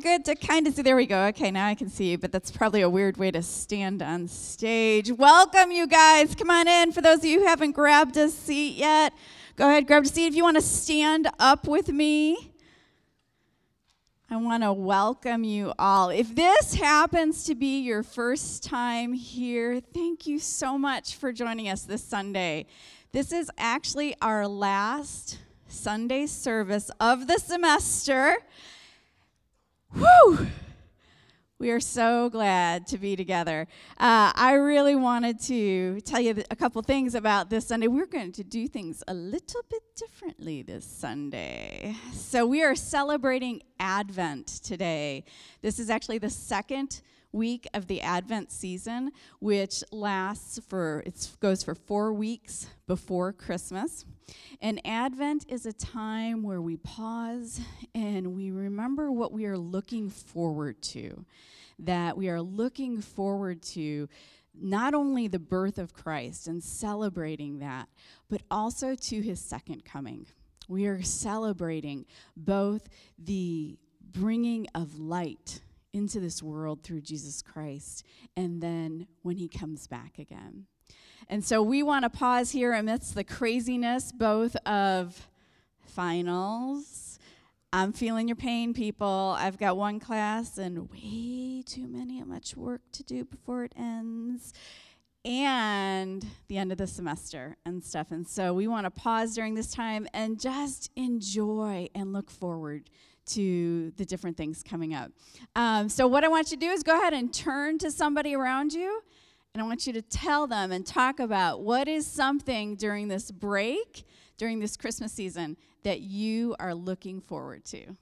good to kind of see. There we go. Okay, now I can see you, but that's probably a weird way to stand on stage. Welcome, you guys. Come on in. For those of you who haven't grabbed a seat yet, go ahead, grab a seat. If you want to stand up with me, I want to welcome you all. If this happens to be your first time here, thank you so much for joining us this Sunday. This is actually our last Sunday service of the semester. Whew! We are so glad to be together. Uh, I really wanted to tell you a couple things about this Sunday. We're going to do things a little bit differently this Sunday. So, we are celebrating Advent today. This is actually the second week of the Advent season, which lasts for, it goes for four weeks before Christmas. And Advent is a time where we pause and we remember what we are looking forward to. That we are looking forward to not only the birth of Christ and celebrating that, but also to his second coming. We are celebrating both the bringing of light into this world through Jesus Christ and then when he comes back again. And so we want to pause here amidst the craziness both of finals. I'm feeling your pain, people. I've got one class and way too many, much work to do before it ends. And the end of the semester and stuff. And so we want to pause during this time and just enjoy and look forward to the different things coming up. Um, so, what I want you to do is go ahead and turn to somebody around you, and I want you to tell them and talk about what is something during this break, during this Christmas season, that you are looking forward to.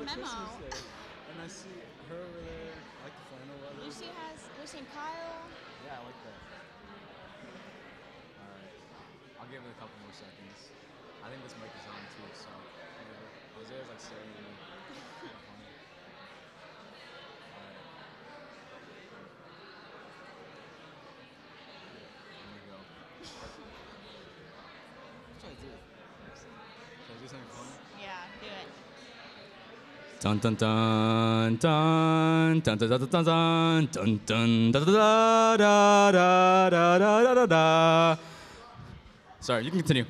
Memo. And I see her over there. I like the flannel weather. Lucy has Lucy and Kyle. Yeah, I like that. All right. I'll give it a couple more seconds. I think this mic is on too, so. Jose's like staring at me. Kind of funny. All right. There we go. What should I do? Should I do something funny? Yeah, do it. Dun dun dun dun dun dun dun dun dun dun dun da da da da da da da. Sorry, you can continue.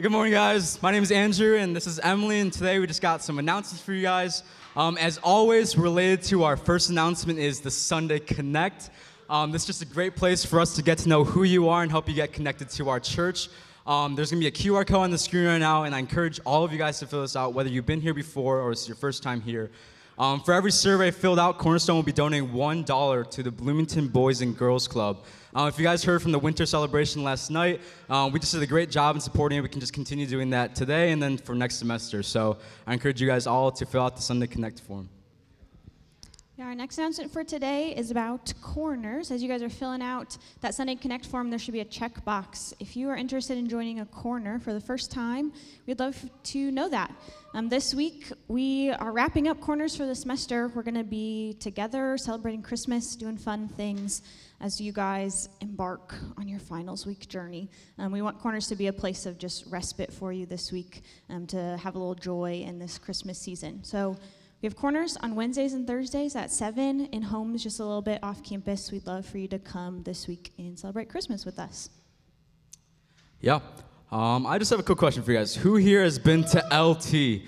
Good morning, guys. My name is Andrew, and this is Emily, and today we just got some announcements for you guys. Um, as always, related to our first announcement is the Sunday Connect. Um, this is just a great place for us to get to know who you are and help you get connected to our church. Um, there's going to be a QR code on the screen right now, and I encourage all of you guys to fill this out, whether you've been here before or it's your first time here. Um, for every survey filled out, Cornerstone will be donating $1 to the Bloomington Boys and Girls Club. Uh, if you guys heard from the winter celebration last night, uh, we just did a great job in supporting it. We can just continue doing that today and then for next semester. So I encourage you guys all to fill out the Sunday Connect form. Yeah, our next announcement for today is about corners. As you guys are filling out that Sunday Connect form, there should be a check box. If you are interested in joining a corner for the first time, we'd love to know that. Um, this week, we are wrapping up corners for the semester. We're going to be together celebrating Christmas, doing fun things as you guys embark on your finals week journey. Um, we want corners to be a place of just respite for you this week um, to have a little joy in this Christmas season. So, we have corners on Wednesdays and Thursdays at 7 in homes just a little bit off campus. We'd love for you to come this week and celebrate Christmas with us. Yeah. Um, I just have a quick question for you guys. Who here has been to LT?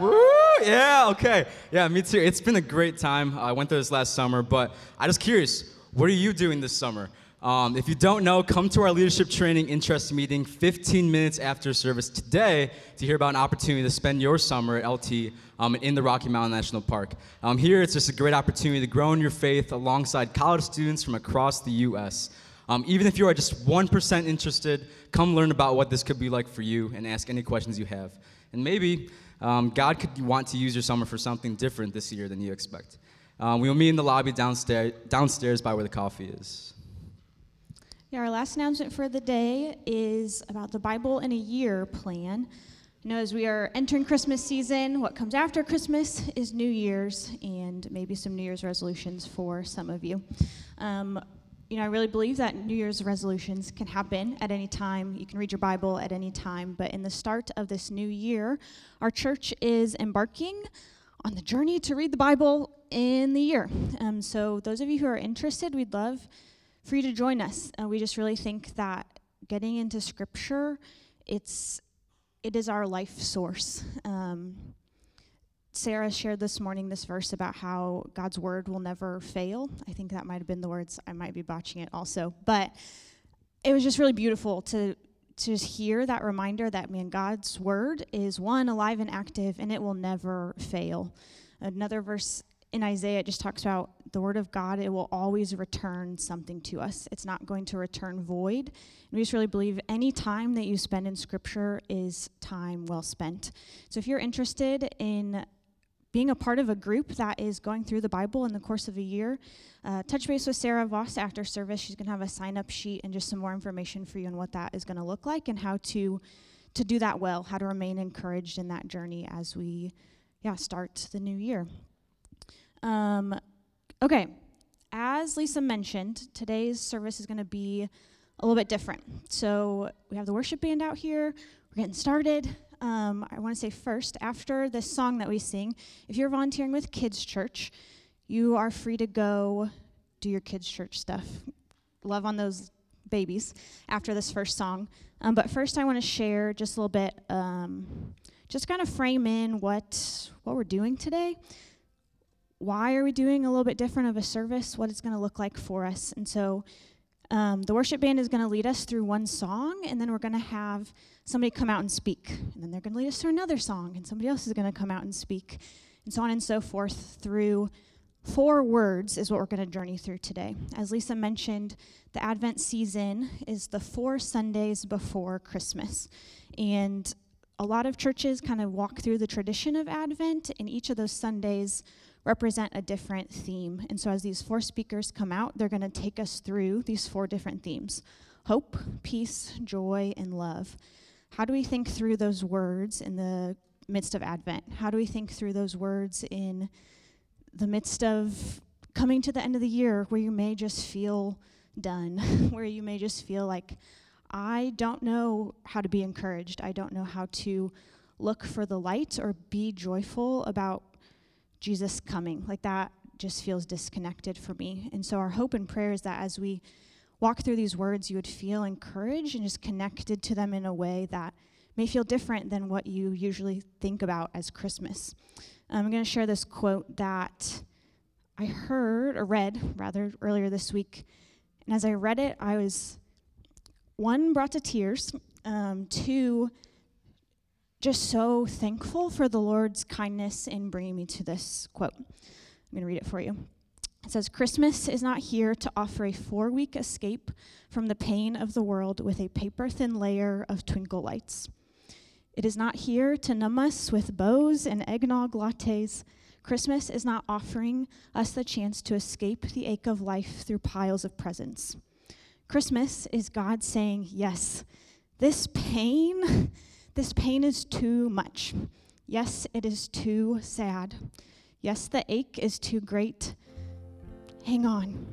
Woo! Yeah, okay. Yeah, me too. It's been a great time. I went there this last summer, but I'm just curious, what are you doing this summer? Um, if you don't know, come to our leadership training interest meeting 15 minutes after service today to hear about an opportunity to spend your summer at LT um, in the Rocky Mountain National Park. Um, here, it's just a great opportunity to grow in your faith alongside college students from across the U.S. Um, even if you are just 1% interested, come learn about what this could be like for you and ask any questions you have. And maybe Um, God could want to use your summer for something different this year than you expect. Um, we will meet in the lobby downstairs, downstairs by where the coffee is. Yeah, our last announcement for the day is about the Bible in a Year plan. You know, as we are entering Christmas season, what comes after Christmas is New Year's and maybe some New Year's resolutions for some of you. Um, you know, I really believe that New Year's resolutions can happen at any time. You can read your Bible at any time. But in the start of this new year, our church is embarking on the journey to read the Bible in the year. Um, so, those of you who are interested, we'd love for you to join us. Uh, we just really think that getting into Scripture, it's it is our life source. Um, Sarah shared this morning this verse about how God's word will never fail. I think that might have been the words. I might be botching it also, but it was just really beautiful to to hear that reminder that man, God's word is one alive and active, and it will never fail. Another verse in Isaiah it just talks about the word of God, it will always return something to us. It's not going to return void. And we just really believe any time that you spend in scripture is time well spent. So if you're interested in being a part of a group that is going through the Bible in the course of a year, uh, touch base with Sarah Voss after service. She's going to have a sign up sheet and just some more information for you on what that is going to look like and how to to do that well, how to remain encouraged in that journey as we yeah, start the new year. Um, okay, as Lisa mentioned, today's service is going to be a little bit different. So we have the worship band out here. We're getting started um, I want to say first, after this song that we sing, if you're volunteering with Kids Church, you are free to go do your kids' church stuff. Love on those babies after this first song. Um, but first, I want to share just a little bit, um, just kind of frame in what what we're doing today. Why are we doing a little bit different of a service? What it's going to look like for us. And so, um, the worship band is going to lead us through one song, and then we're going to have somebody come out and speak. And then they're going to lead us through another song, and somebody else is going to come out and speak, and so on and so forth through four words is what we're going to journey through today. As Lisa mentioned, the Advent season is the four Sundays before Christmas. And a lot of churches kind of walk through the tradition of Advent, and each of those Sundays represent a different theme. And so, as these four speakers come out, they're going to take us through these four different themes hope, peace, joy, and love. How do we think through those words in the midst of Advent? How do we think through those words in the midst of coming to the end of the year where you may just feel done, where you may just feel like, I don't know how to be encouraged. I don't know how to look for the light or be joyful about Jesus coming. Like that just feels disconnected for me. And so, our hope and prayer is that as we walk through these words, you would feel encouraged and just connected to them in a way that may feel different than what you usually think about as Christmas. I'm going to share this quote that I heard, or read rather, earlier this week. And as I read it, I was, one, brought to tears, um, two, just so thankful for the Lord's kindness in bringing me to this quote. I'm going to read it for you. It says, Christmas is not here to offer a four week escape from the pain of the world with a paper thin layer of twinkle lights. It is not here to numb us with bows and eggnog lattes. Christmas is not offering us the chance to escape the ache of life through piles of presents. Christmas is God saying, Yes, this pain, this pain is too much. Yes, it is too sad. Yes, the ache is too great hang on.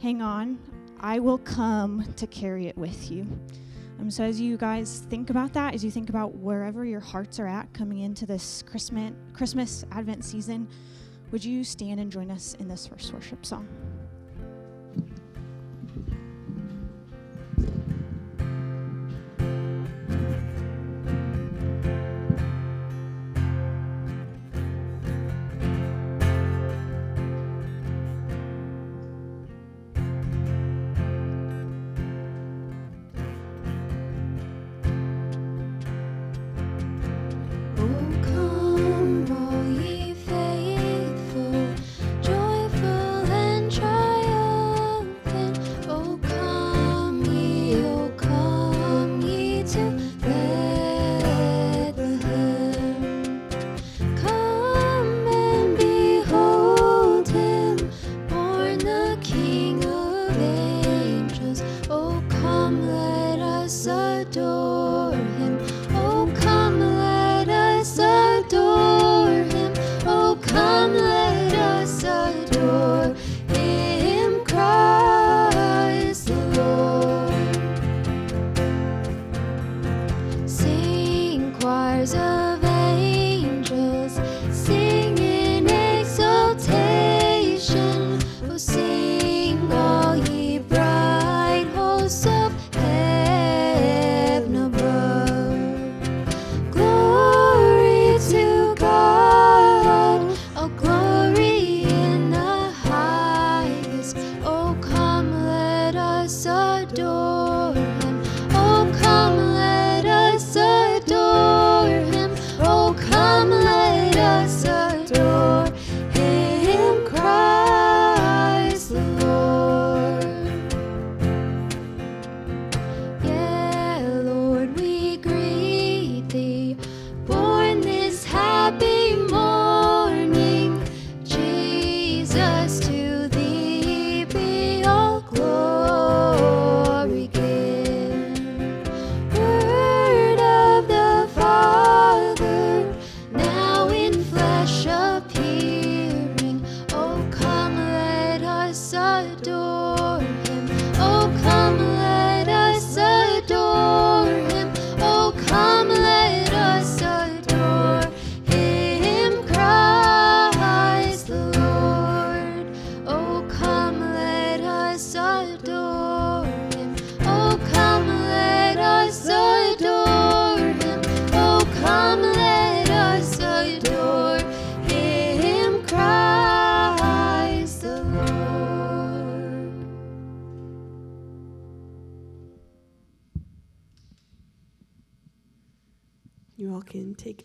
Hang on. I will come to carry it with you. Um, so, as you guys think about that, as you think about wherever your hearts are at coming into this Christmas, Christmas Advent season, would you stand and join us in this first worship song?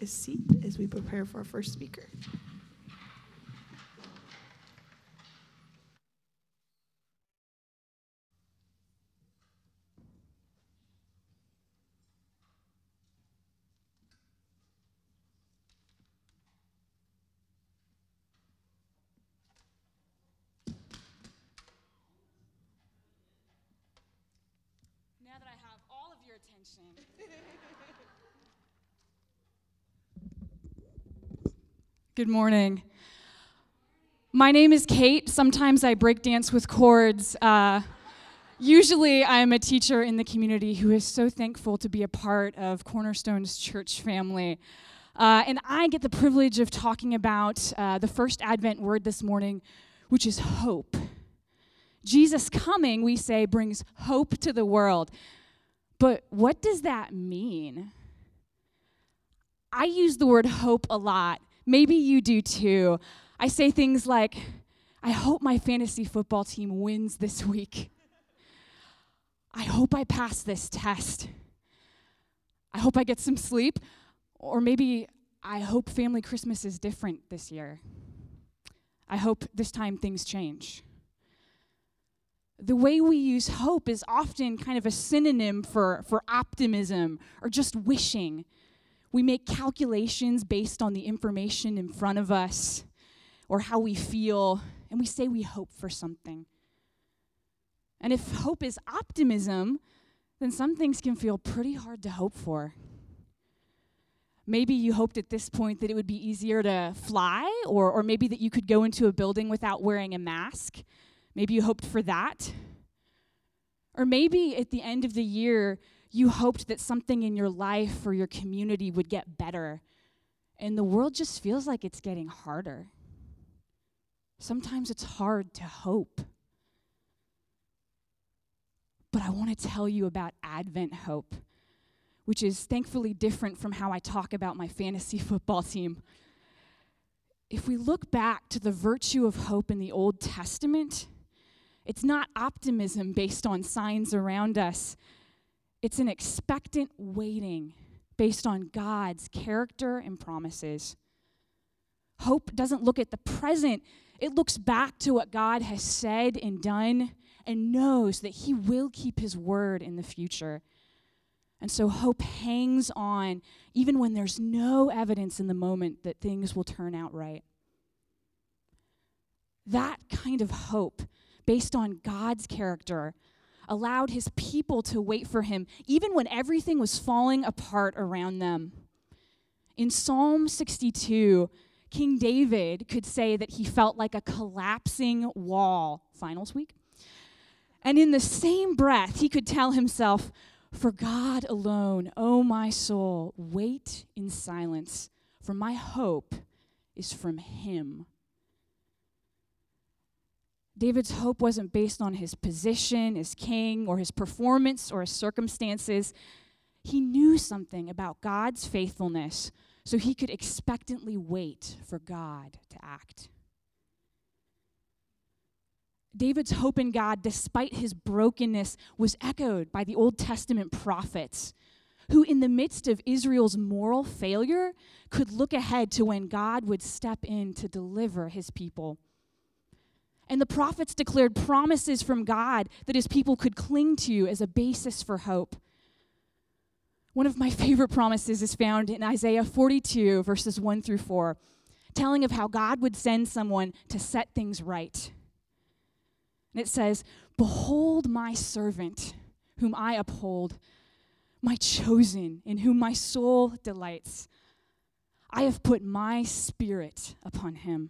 A seat as we prepare for our first speaker. Now that I have all of your attention. Good morning. My name is Kate. Sometimes I break dance with chords. Uh, usually, I'm a teacher in the community who is so thankful to be a part of Cornerstone's church family. Uh, and I get the privilege of talking about uh, the first Advent word this morning, which is hope. Jesus coming, we say, brings hope to the world. But what does that mean? I use the word hope a lot. Maybe you do too. I say things like, I hope my fantasy football team wins this week. I hope I pass this test. I hope I get some sleep. Or maybe I hope family Christmas is different this year. I hope this time things change the way we use hope is often kind of a synonym for, for optimism or just wishing. We make calculations based on the information in front of us or how we feel, and we say we hope for something. And if hope is optimism, then some things can feel pretty hard to hope for. Maybe you hoped at this point that it would be easier to fly, or, or maybe that you could go into a building without wearing a mask. Maybe you hoped for that. Or maybe at the end of the year, you hoped that something in your life or your community would get better. And the world just feels like it's getting harder. Sometimes it's hard to hope. But I want to tell you about Advent hope, which is thankfully different from how I talk about my fantasy football team. If we look back to the virtue of hope in the Old Testament, it's not optimism based on signs around us, it's an expectant waiting based on God's character and promises. Hope doesn't look at the present, it looks back to what God has said and done and knows that He will keep His word in the future. And so hope hangs on even when there's no evidence in the moment that things will turn out right. That kind of hope based on God's character, allowed his people to wait for him, even when everything was falling apart around them. In Psalm 62, King David could say that he felt like a collapsing wall. Finals week. And in the same breath, he could tell himself, For God alone, O my soul, wait in silence, for my hope is from him. David's hope wasn't based on his position as king or his performance or his circumstances. He knew something about God's faithfulness, so he could expectantly wait for God to act. David's hope in God, despite his brokenness, was echoed by the Old Testament prophets, who, in the midst of Israel's moral failure, could look ahead to when God would step in to deliver his people. And the prophets declared promises from God that his people could cling to as a basis for hope. One of my favorite promises is found in Isaiah 42, verses 1 through 4, telling of how God would send someone to set things right. And it says, Behold my servant, whom I uphold, my chosen, in whom my soul delights. I have put my spirit upon him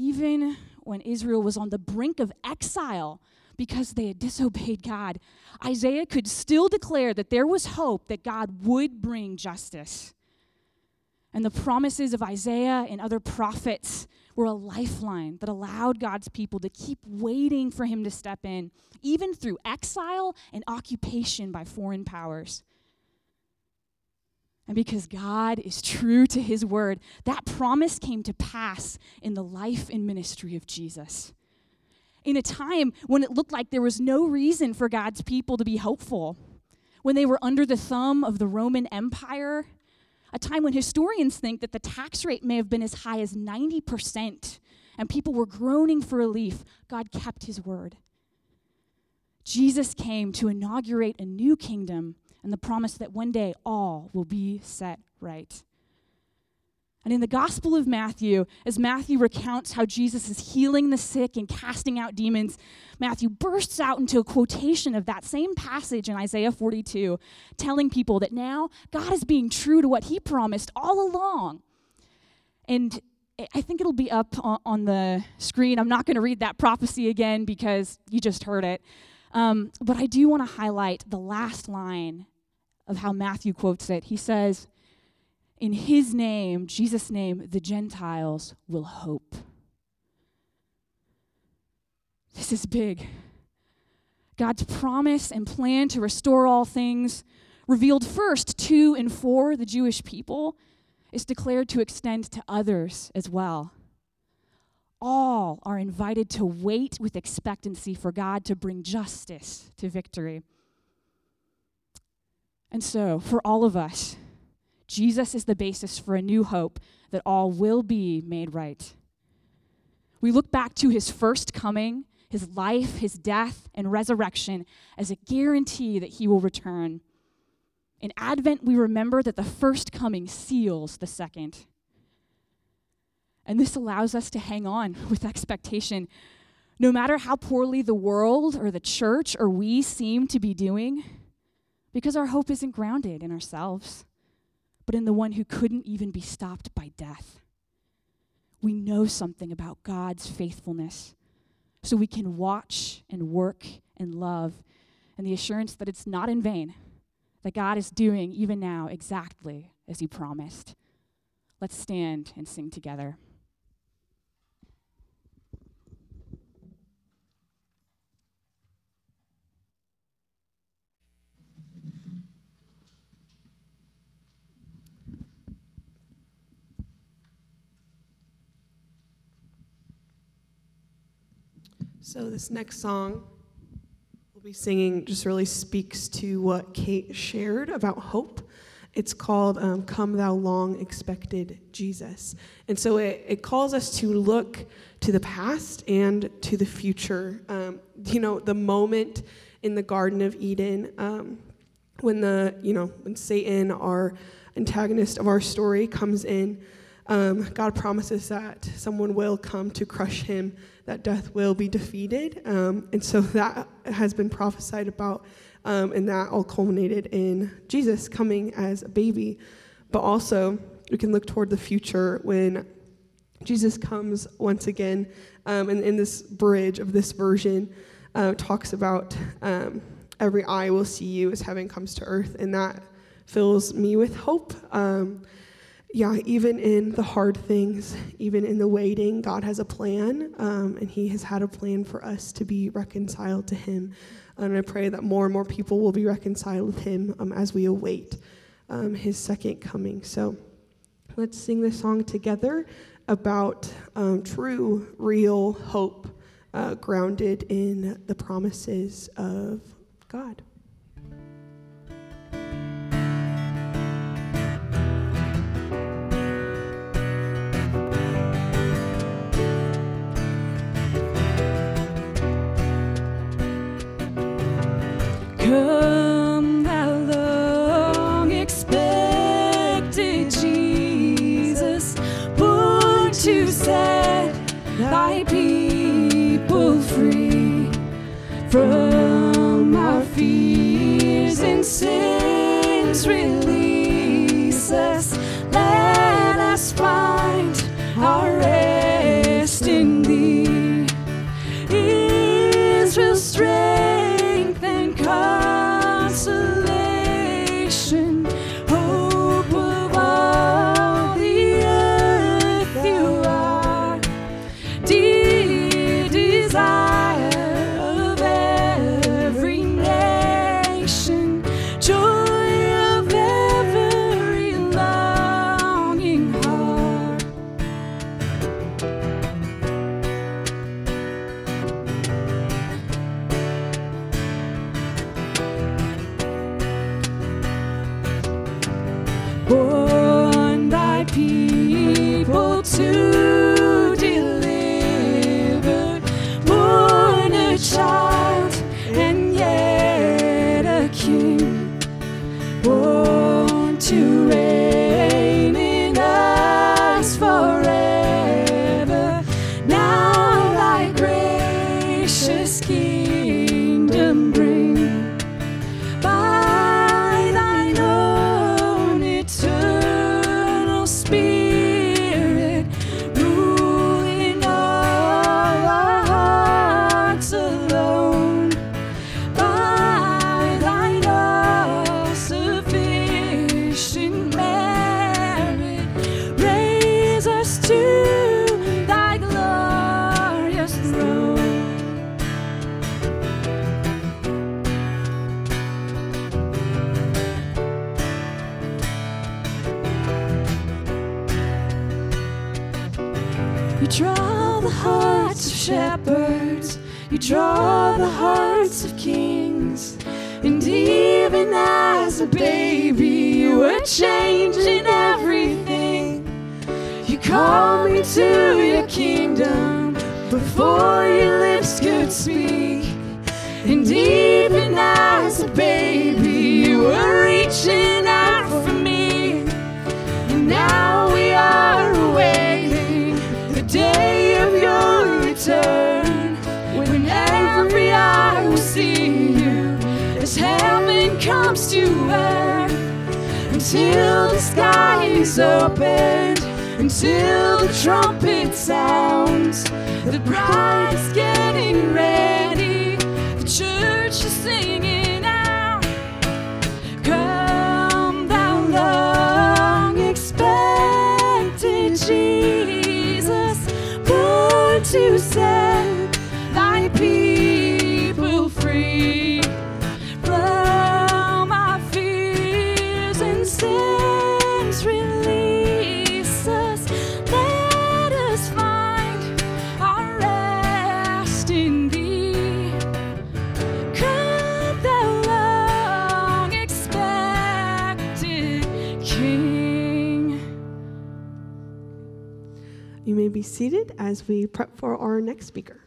Even when Israel was on the brink of exile because they had disobeyed God, Isaiah could still declare that there was hope that God would bring justice. And the promises of Isaiah and other prophets were a lifeline that allowed God's people to keep waiting for him to step in, even through exile and occupation by foreign powers. And because God is true to his word, that promise came to pass in the life and ministry of Jesus. In a time when it looked like there was no reason for God's people to be hopeful, when they were under the thumb of the Roman Empire, a time when historians think that the tax rate may have been as high as 90%, and people were groaning for relief, God kept his word. Jesus came to inaugurate a new kingdom and the promise that one day all will be set right. And in the Gospel of Matthew, as Matthew recounts how Jesus is healing the sick and casting out demons, Matthew bursts out into a quotation of that same passage in Isaiah 42, telling people that now God is being true to what he promised all along. And I think it'll be up on the screen. I'm not going to read that prophecy again because you just heard it. Um, but I do want to highlight the last line of how Matthew quotes it. He says, In his name, Jesus' name, the Gentiles will hope. This is big. God's promise and plan to restore all things, revealed first to and for the Jewish people, is declared to extend to others as well. All are invited to wait with expectancy for God to bring justice to victory. And so, for all of us, Jesus is the basis for a new hope that all will be made right. We look back to his first coming, his life, his death, and resurrection as a guarantee that he will return. In Advent, we remember that the first coming seals the second. And this allows us to hang on with expectation. No matter how poorly the world or the church or we seem to be doing, because our hope isn't grounded in ourselves, but in the one who couldn't even be stopped by death. We know something about God's faithfulness, so we can watch and work and love, and the assurance that it's not in vain, that God is doing even now exactly as He promised. Let's stand and sing together. So, this next song we'll be singing just really speaks to what Kate shared about hope. It's called um, Come Thou Long Expected Jesus. And so it, it calls us to look to the past and to the future. Um, you know, the moment in the Garden of Eden um, when the, you know, when Satan, our antagonist of our story, comes in. Um, God promises that someone will come to crush him, that death will be defeated. Um, and so that has been prophesied about, um, and that all culminated in Jesus coming as a baby. But also, we can look toward the future when Jesus comes once again. Um, and in this bridge of this version, uh, talks about um, every eye will see you as heaven comes to earth, and that fills me with hope. Um, yeah, even in the hard things, even in the waiting, God has a plan, um, and He has had a plan for us to be reconciled to Him. And I pray that more and more people will be reconciled with Him um, as we await um, His second coming. So let's sing this song together about um, true, real hope uh, grounded in the promises of God. Come, thou long expected Jesus, born to set thy people free from our fears and sins. Release us, let us born thy people to a baby, you were changing everything. You called me to your kingdom before your lips could speak. And even as a baby, you were reaching out for me. And now we are awaiting the day comes to earth. Until the sky is opened, until the trumpet sounds, the bride's getting ready, the church is singing out. Come, thou long expected Jesus, born to set seated as we prep for our next speaker.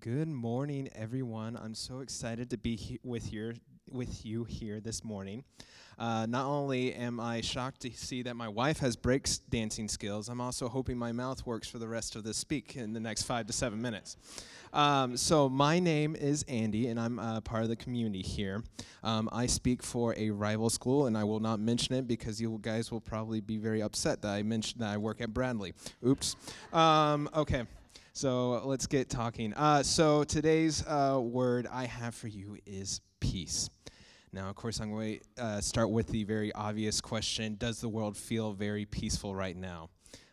Good morning, everyone. I'm so excited to be he- with here with you here this morning. Uh, not only am I shocked to see that my wife has break dancing skills, I'm also hoping my mouth works for the rest of this speak in the next five to seven minutes. Um, so my name is Andy, and I'm uh, part of the community here. Um, I speak for a rival school, and I will not mention it because you guys will probably be very upset that I mentioned that I work at Bradley. Oops. Um, okay. So let's get talking. Uh, so today's uh, word I have for you is peace. Now, of course, I'm going to uh, start with the very obvious question Does the world feel very peaceful right now?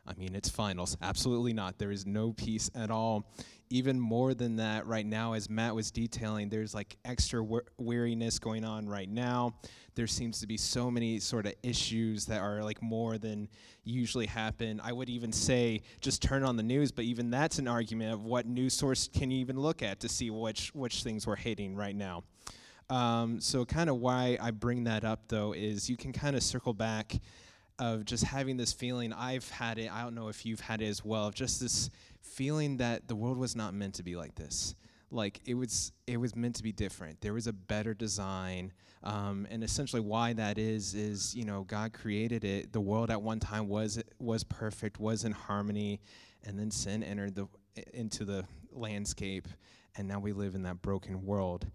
I mean, it's finals. Absolutely not. There is no peace at all. Even more than that, right now, as Matt was detailing, there's like extra we- weariness going on right now. There seems to be so many sort of issues that are like more than usually happen. I would even say just turn on the news, but even that's an argument of what news source can you even look at to see which which things we're hitting right now. Um, so, kind of why I bring that up though is you can kind of circle back of just having this feeling. I've had it. I don't know if you've had it as well. Of just this feeling that the world was not meant to be like this. Like it was, it was meant to be different. There was a better design, um, and essentially why that is is you know God created it. The world at one time was was perfect, was in harmony, and then sin entered the into the landscape, and now we live in that broken world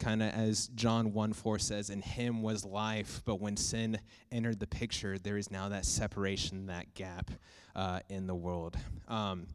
kind of as John 1 4 says, in him was life, but when sin entered the picture, there is now that separation, that gap uh, in the world. Um,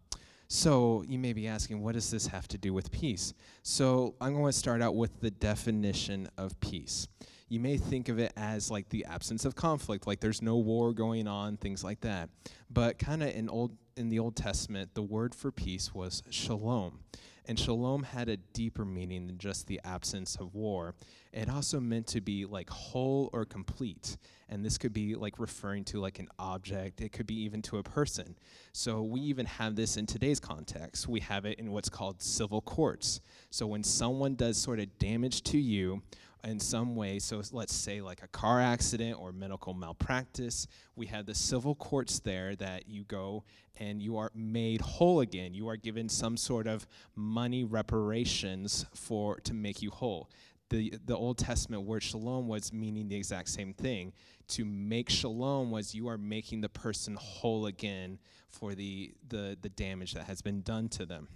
so you may be asking, what does this have to do with peace? So I'm going to start out with the definition of peace. You may think of it as like the absence of conflict, like there's no war going on, things like that. But kind of in old in the Old Testament, the word for peace was shalom. And shalom had a deeper meaning than just the absence of war. It also meant to be like whole or complete. And this could be like referring to like an object, it could be even to a person. So we even have this in today's context. We have it in what's called civil courts. So when someone does sort of damage to you, in some way, so let's say like a car accident or medical malpractice, we have the civil courts there that you go and you are made whole again. You are given some sort of money reparations for to make you whole. The, the Old Testament word shalom was meaning the exact same thing. To make shalom was you are making the person whole again for the, the, the damage that has been done to them.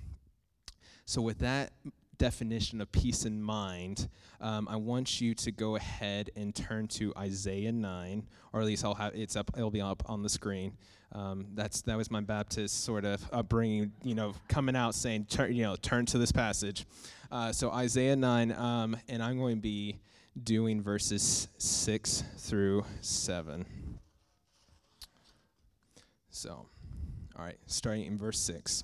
So, with that definition of peace in mind, um, I want you to go ahead and turn to Isaiah 9, or at least I'll have it's up. It'll be up on the screen. Um, that's that was my Baptist sort of upbringing, you know, coming out saying, turn, you know, turn to this passage. Uh, so Isaiah 9, um, and I'm going to be doing verses 6 through 7. So, all right, starting in verse 6.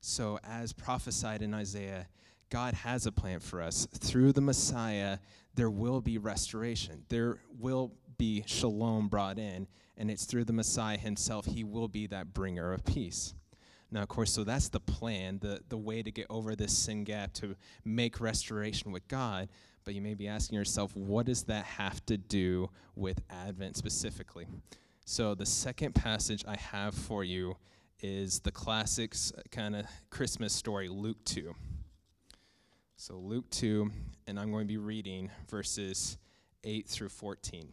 So, as prophesied in Isaiah, God has a plan for us. Through the Messiah, there will be restoration. There will be shalom brought in, and it's through the Messiah himself, he will be that bringer of peace. Now, of course, so that's the plan, the, the way to get over this sin gap, to make restoration with God. But you may be asking yourself, what does that have to do with Advent specifically? So, the second passage I have for you is the classics kind of Christmas story, Luke 2. So, Luke 2, and I'm going to be reading verses 8 through 14.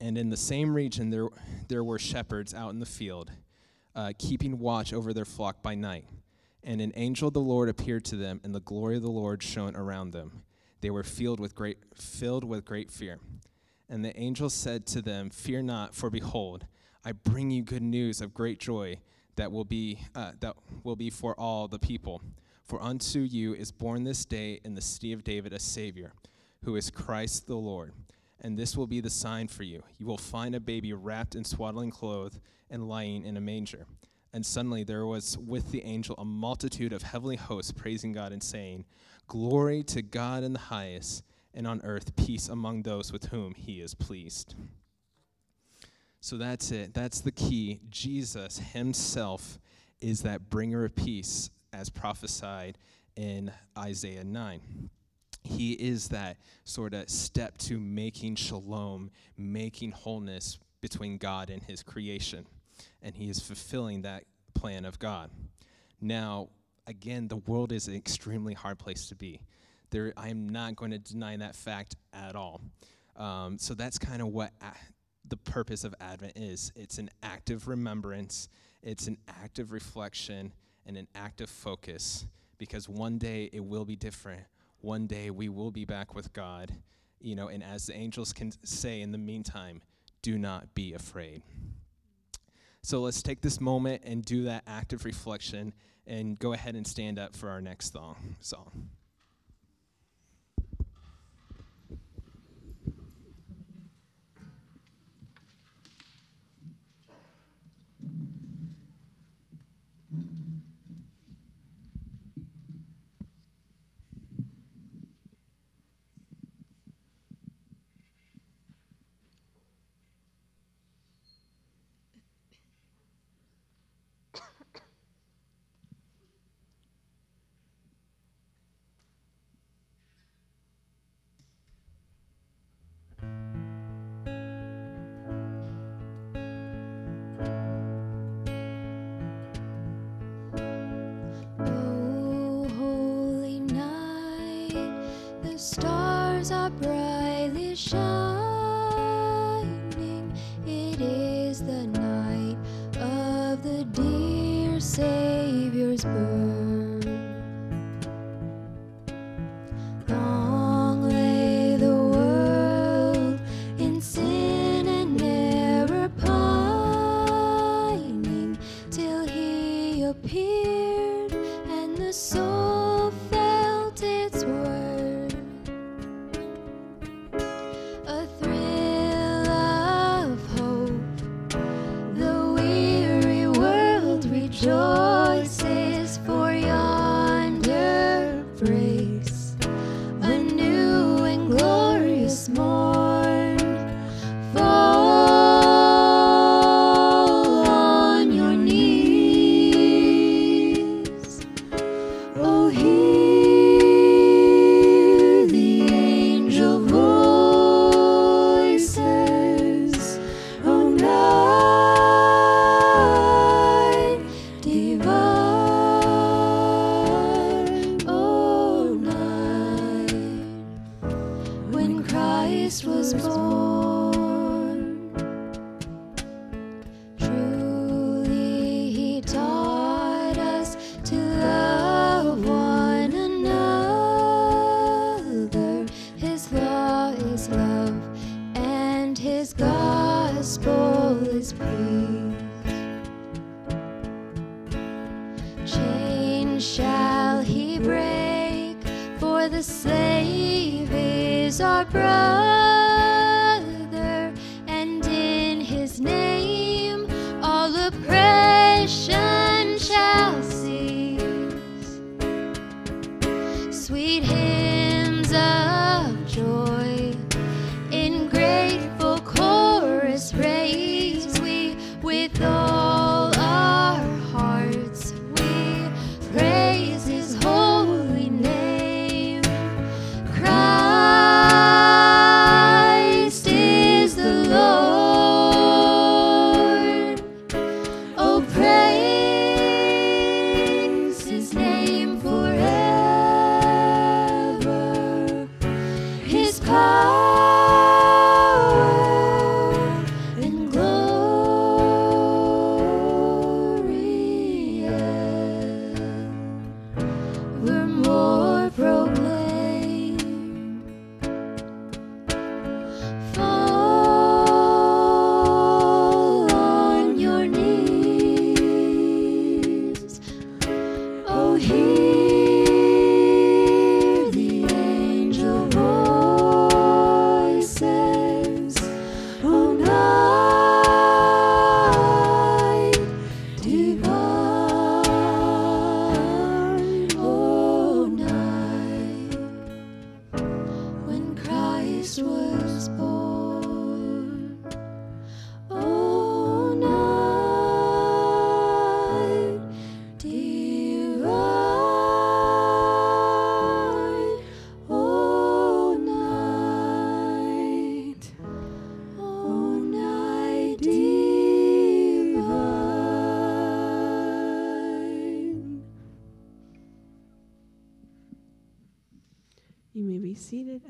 And in the same region, there, there were shepherds out in the field, uh, keeping watch over their flock by night. And an angel of the Lord appeared to them, and the glory of the Lord shone around them. They were filled with great, filled with great fear. And the angel said to them, Fear not, for behold, I bring you good news of great joy that will be uh, that will be for all the people. For unto you is born this day in the city of David a Savior, who is Christ the Lord. And this will be the sign for you: you will find a baby wrapped in swaddling clothes and lying in a manger. And suddenly there was with the angel a multitude of heavenly hosts praising God and saying, Glory to God in the highest, and on earth peace among those with whom he is pleased. So that's it. That's the key. Jesus himself is that bringer of peace as prophesied in Isaiah 9. He is that sort of step to making shalom, making wholeness between God and his creation. And he is fulfilling that plan of God. Now, again, the world is an extremely hard place to be. There, I am not going to deny that fact at all. Um, so that's kind of what a- the purpose of Advent is it's an active remembrance, it's an active reflection, and an active focus because one day it will be different. One day we will be back with God, you know, and as the angels can say in the meantime, do not be afraid. So let's take this moment and do that active reflection and go ahead and stand up for our next song. song. Stars are brightly shining. Gospel is peace. Chains shall he break, for the slave is our brother,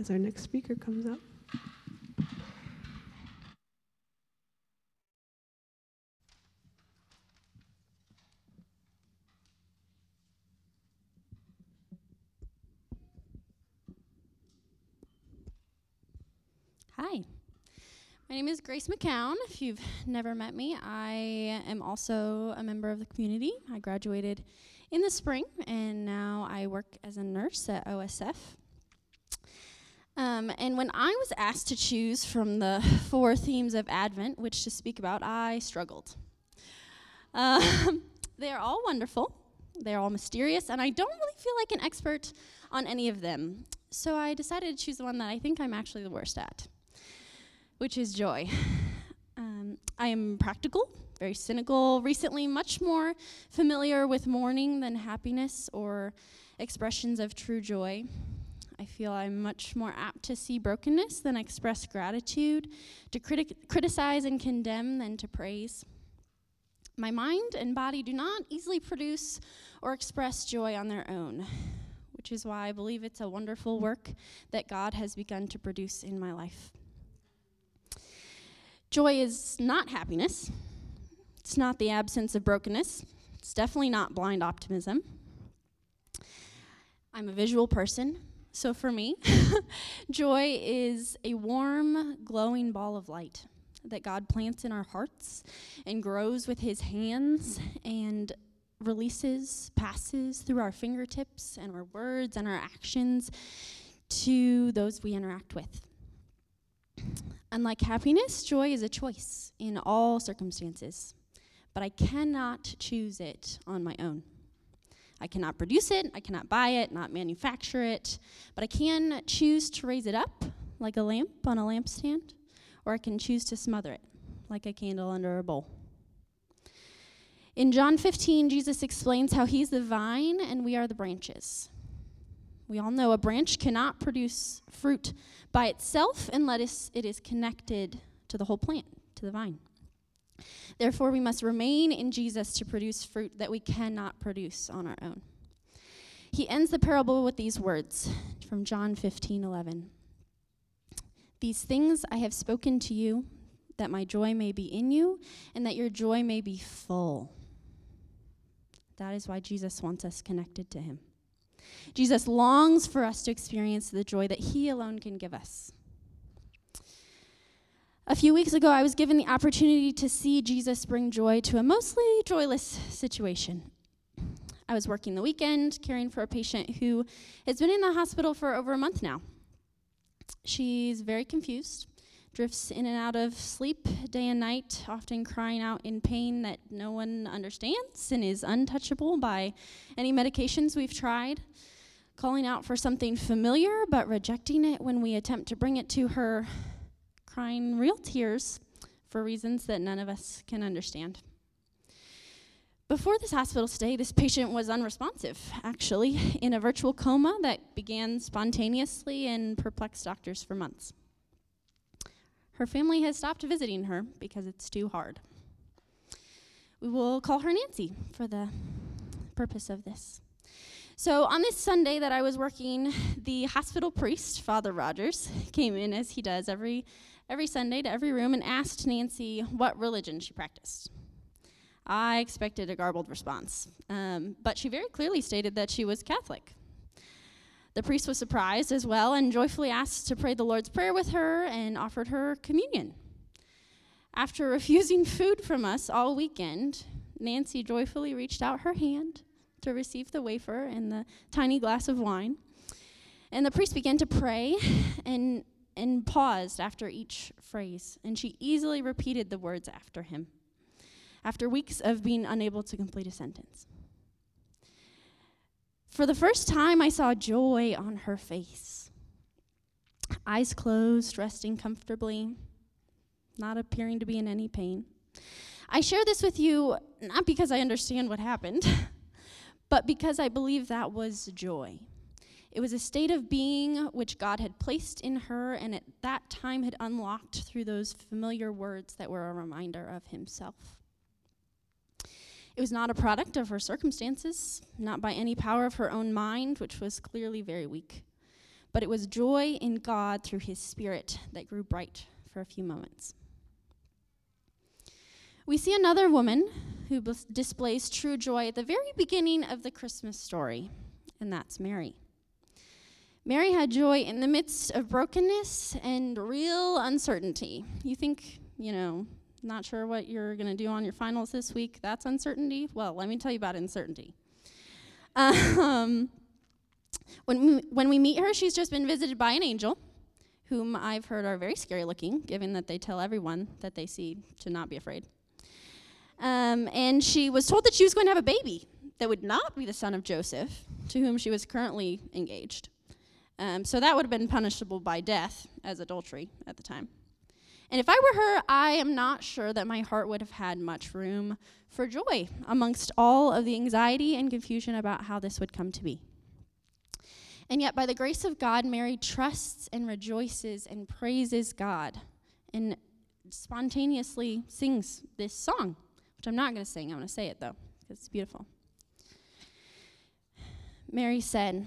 as our next speaker comes up. Hi. My name is Grace McCown. If you've never met me, I am also a member of the community. I graduated in the spring, and now I work as a nurse at OSF. Um, and when I was asked to choose from the four themes of Advent, which to speak about, I struggled. Um, they are all wonderful, they're all mysterious, and I don't really feel like an expert on any of them. So I decided to choose the one that I think I'm actually the worst at which is joy. Um, I am practical, very cynical, recently much more familiar with mourning than happiness or expressions of true joy. I feel I'm much more apt to see brokenness than express gratitude, to criti- criticize and condemn than to praise. My mind and body do not easily produce or express joy on their own, which is why I believe it's a wonderful work that God has begun to produce in my life. Joy is not happiness. It's not the absence of brokenness. It's definitely not blind optimism. I'm a visual person, so for me, joy is a warm, glowing ball of light that God plants in our hearts and grows with his hands and releases, passes through our fingertips and our words and our actions to those we interact with. Unlike happiness, joy is a choice in all circumstances, but I cannot choose it on my own. I cannot produce it, I cannot buy it, not manufacture it, but I can choose to raise it up like a lamp on a lampstand, or I can choose to smother it like a candle under a bowl. In John 15, Jesus explains how he's the vine and we are the branches. We all know a branch cannot produce fruit by itself unless it is connected to the whole plant, to the vine. Therefore, we must remain in Jesus to produce fruit that we cannot produce on our own. He ends the parable with these words from John 15 11. These things I have spoken to you, that my joy may be in you, and that your joy may be full. That is why Jesus wants us connected to him. Jesus longs for us to experience the joy that he alone can give us. A few weeks ago, I was given the opportunity to see Jesus bring joy to a mostly joyless situation. I was working the weekend, caring for a patient who has been in the hospital for over a month now. She's very confused, drifts in and out of sleep day and night, often crying out in pain that no one understands and is untouchable by any medications we've tried, calling out for something familiar but rejecting it when we attempt to bring it to her, crying real tears for reasons that none of us can understand. Before this hospital stay, this patient was unresponsive, actually, in a virtual coma that began spontaneously and perplexed doctors for months. Her family has stopped visiting her because it's too hard. We will call her Nancy for the purpose of this. So, on this Sunday that I was working, the hospital priest, Father Rogers, came in as he does every, every Sunday to every room and asked Nancy what religion she practiced. I expected a garbled response, um, but she very clearly stated that she was Catholic. The priest was surprised as well and joyfully asked to pray the Lord's Prayer with her and offered her communion. After refusing food from us all weekend, Nancy joyfully reached out her hand to receive the wafer and the tiny glass of wine. And the priest began to pray and, and paused after each phrase, and she easily repeated the words after him after weeks of being unable to complete a sentence. For the first time, I saw joy on her face. Eyes closed, resting comfortably, not appearing to be in any pain. I share this with you not because I understand what happened, but because I believe that was joy. It was a state of being which God had placed in her and at that time had unlocked through those familiar words that were a reminder of Himself. It was not a product of her circumstances, not by any power of her own mind, which was clearly very weak, but it was joy in God through His Spirit that grew bright for a few moments. We see another woman who displays true joy at the very beginning of the Christmas story, and that's Mary. Mary had joy in the midst of brokenness and real uncertainty. You think, you know, not sure what you're going to do on your finals this week. That's uncertainty. Well, let me tell you about uncertainty. Um, when, we, when we meet her, she's just been visited by an angel, whom I've heard are very scary looking, given that they tell everyone that they see to not be afraid. Um, and she was told that she was going to have a baby that would not be the son of Joseph, to whom she was currently engaged. Um, so that would have been punishable by death as adultery at the time. And if I were her, I am not sure that my heart would have had much room for joy amongst all of the anxiety and confusion about how this would come to be. And yet, by the grace of God, Mary trusts and rejoices and praises God and spontaneously sings this song, which I'm not going to sing. I'm going to say it though, because it's beautiful. Mary said,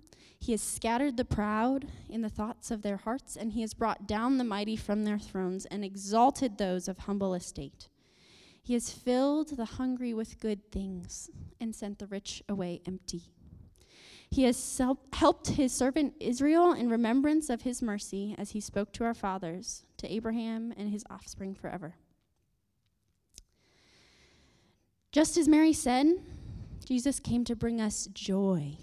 He has scattered the proud in the thoughts of their hearts, and he has brought down the mighty from their thrones and exalted those of humble estate. He has filled the hungry with good things and sent the rich away empty. He has helped his servant Israel in remembrance of his mercy as he spoke to our fathers, to Abraham and his offspring forever. Just as Mary said, Jesus came to bring us joy.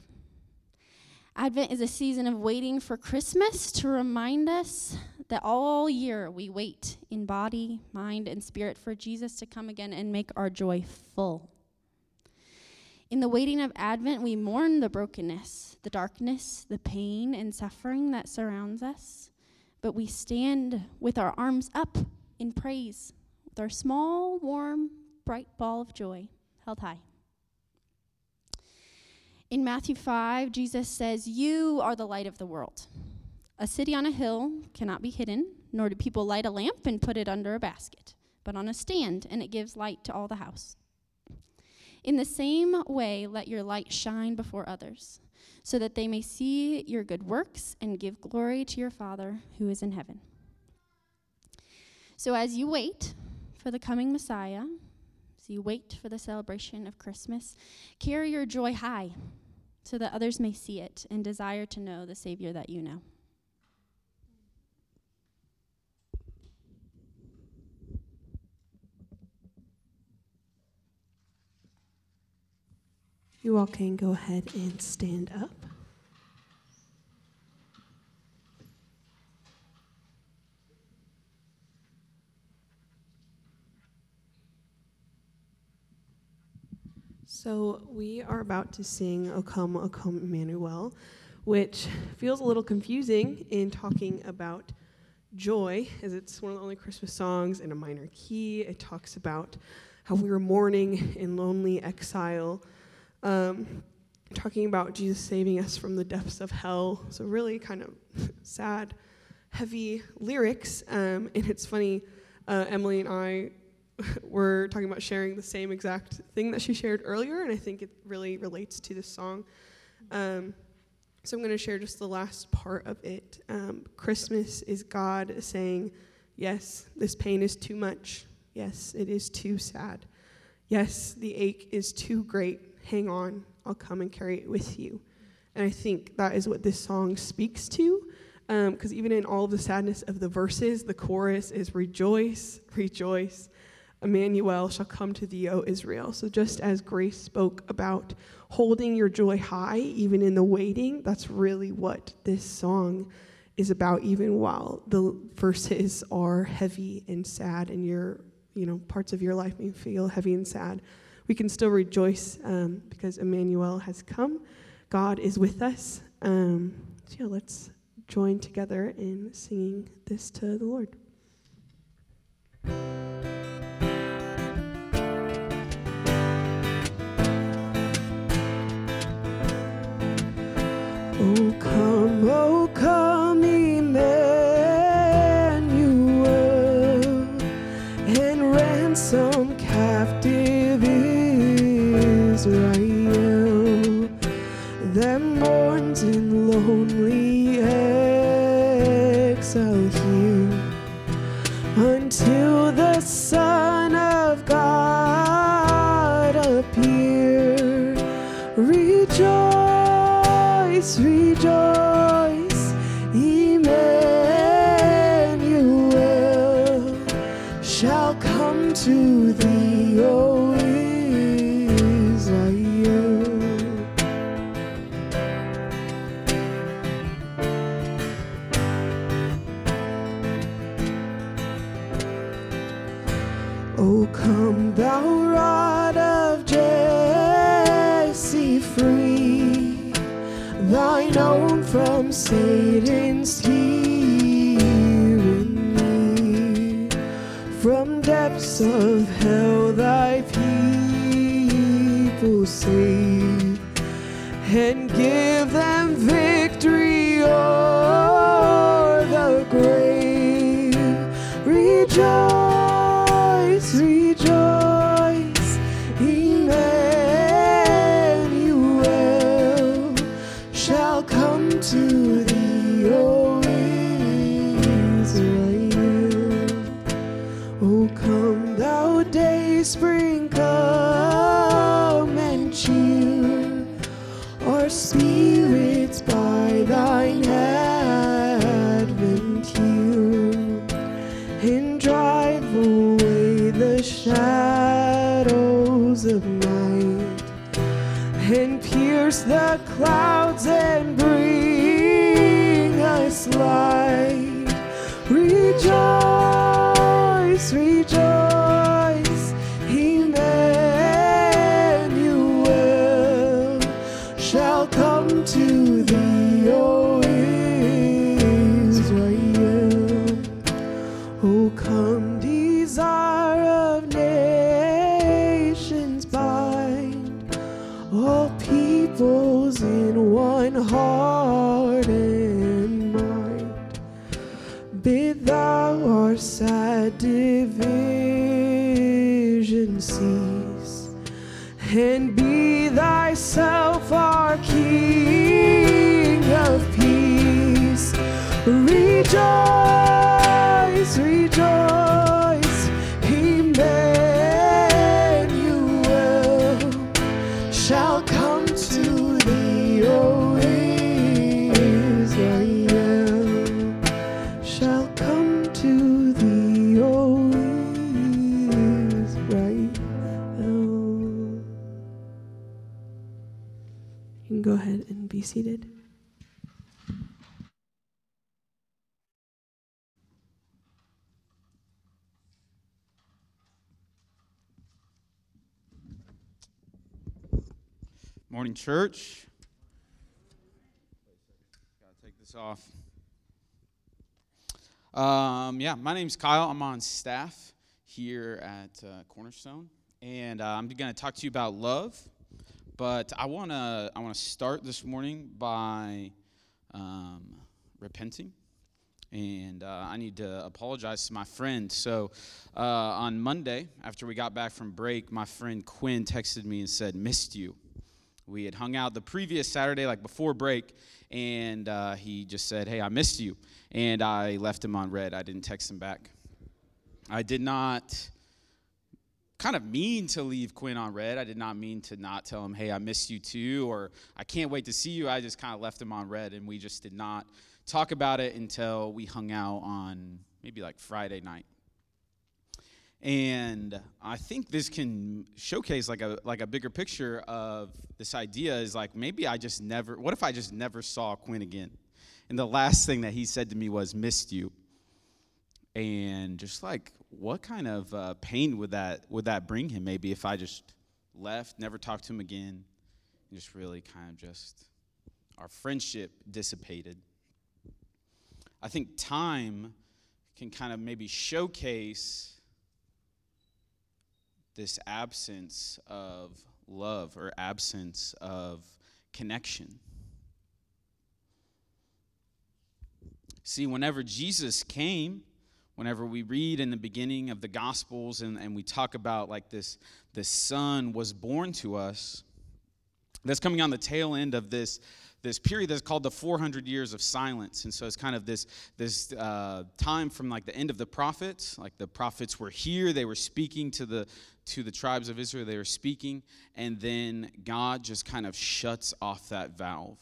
Advent is a season of waiting for Christmas to remind us that all year we wait in body, mind, and spirit for Jesus to come again and make our joy full. In the waiting of Advent, we mourn the brokenness, the darkness, the pain, and suffering that surrounds us, but we stand with our arms up in praise, with our small, warm, bright ball of joy held high. In Matthew 5, Jesus says, You are the light of the world. A city on a hill cannot be hidden, nor do people light a lamp and put it under a basket, but on a stand, and it gives light to all the house. In the same way, let your light shine before others, so that they may see your good works and give glory to your Father who is in heaven. So, as you wait for the coming Messiah, you wait for the celebration of Christmas, carry your joy high so that others may see it and desire to know the Savior that you know. You all can go ahead and stand up. So, we are about to sing O Come, O Come Emmanuel, which feels a little confusing in talking about joy, as it's one of the only Christmas songs in a minor key. It talks about how we were mourning in lonely exile um, talking about Jesus saving us from the depths of hell. So, really kind of sad, heavy lyrics. Um, and it's funny, uh, Emily and I were talking about sharing the same exact thing that she shared earlier, and I think it really relates to this song. Um, so, I'm going to share just the last part of it. Um, Christmas is God saying, Yes, this pain is too much. Yes, it is too sad. Yes, the ache is too great hang on, I'll come and carry it with you. And I think that is what this song speaks to. Because um, even in all of the sadness of the verses, the chorus is rejoice, rejoice. Emmanuel shall come to thee, O Israel. So just as Grace spoke about holding your joy high, even in the waiting, that's really what this song is about, even while the verses are heavy and sad and your, you know, parts of your life may feel heavy and sad we can still rejoice um, because Emmanuel has come. God is with us. Um, so, yeah, let's join together in singing this to the Lord. Come, oh, of hell, thy people save and give them victory o'er the grave. Rejoice, and pierce Rejoice, rejoice, Emmanuel shall come to thee, O Israel, shall come to thee, O Israel. You can go ahead and be seated. Morning, church. Gotta take this off. Um, yeah, my name's Kyle. I'm on staff here at uh, Cornerstone, and uh, I'm going to talk to you about love. But I want to I want to start this morning by um, repenting, and uh, I need to apologize to my friend. So uh, on Monday, after we got back from break, my friend Quinn texted me and said, "Missed you." We had hung out the previous Saturday, like before break, and uh, he just said, Hey, I missed you. And I left him on read. I didn't text him back. I did not kind of mean to leave Quinn on read. I did not mean to not tell him, Hey, I missed you too, or I can't wait to see you. I just kind of left him on read, and we just did not talk about it until we hung out on maybe like Friday night. And I think this can showcase like a like a bigger picture of this idea is like maybe I just never what if I just never saw Quinn again? And the last thing that he said to me was missed you. And just like what kind of uh, pain would that would that bring him maybe if I just left, never talked to him again, and just really kind of just our friendship dissipated. I think time can kind of maybe showcase this absence of love or absence of connection. See, whenever Jesus came, whenever we read in the beginning of the Gospels and, and we talk about like this, the son was born to us, that's coming on the tail end of this this period that's called the 400 years of silence. And so it's kind of this this uh, time from like the end of the prophets. Like the prophets were here. They were speaking to the to the tribes of israel. They were speaking. And then god just kind of shuts off that valve.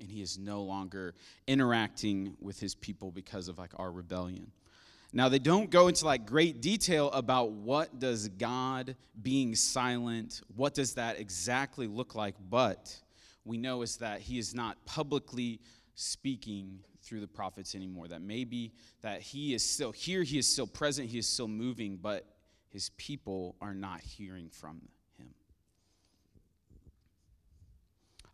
And he is no longer interacting with his people because of like our rebellion now they don't go into like great detail about what does God being silent, what does that exactly look like, but we know is that he is not publicly speaking through the prophets anymore. That maybe that he is still here, he is still present, he is still moving, but his people are not hearing from him.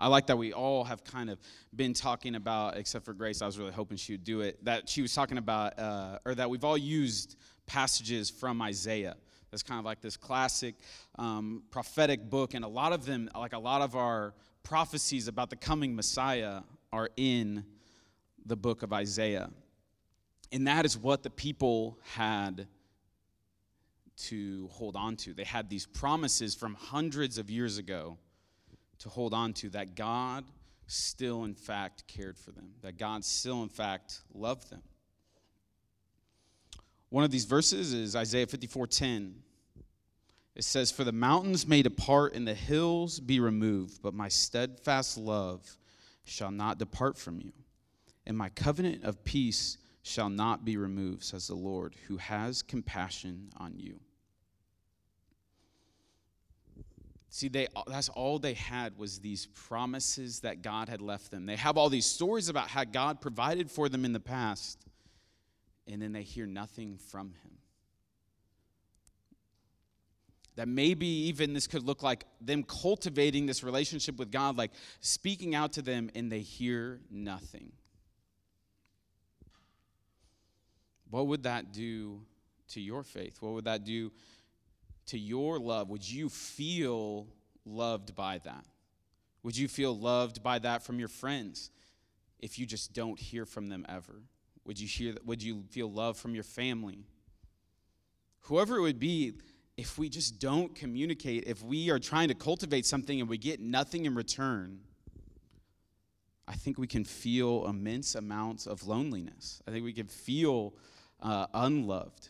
I like that we all have kind of been talking about, except for Grace, I was really hoping she would do it, that she was talking about, uh, or that we've all used passages from Isaiah. That's kind of like this classic um, prophetic book, and a lot of them, like a lot of our prophecies about the coming Messiah, are in the book of Isaiah. And that is what the people had to hold on to. They had these promises from hundreds of years ago to hold on to that God still, in fact, cared for them, that God still, in fact, loved them. One of these verses is Isaiah 54:10. It says, For the mountains may depart and the hills be removed, but my steadfast love shall not depart from you, and my covenant of peace shall not be removed, says the Lord, who has compassion on you. See, they, that's all they had was these promises that God had left them. They have all these stories about how God provided for them in the past, and then they hear nothing from Him. That maybe even this could look like them cultivating this relationship with God, like speaking out to them, and they hear nothing. What would that do to your faith? What would that do to your love? Would you feel loved by that? Would you feel loved by that from your friends if you just don't hear from them ever? Would you hear would you feel love from your family? Whoever it would be, if we just don't communicate, if we are trying to cultivate something and we get nothing in return, I think we can feel immense amounts of loneliness. I think we can feel uh, unloved.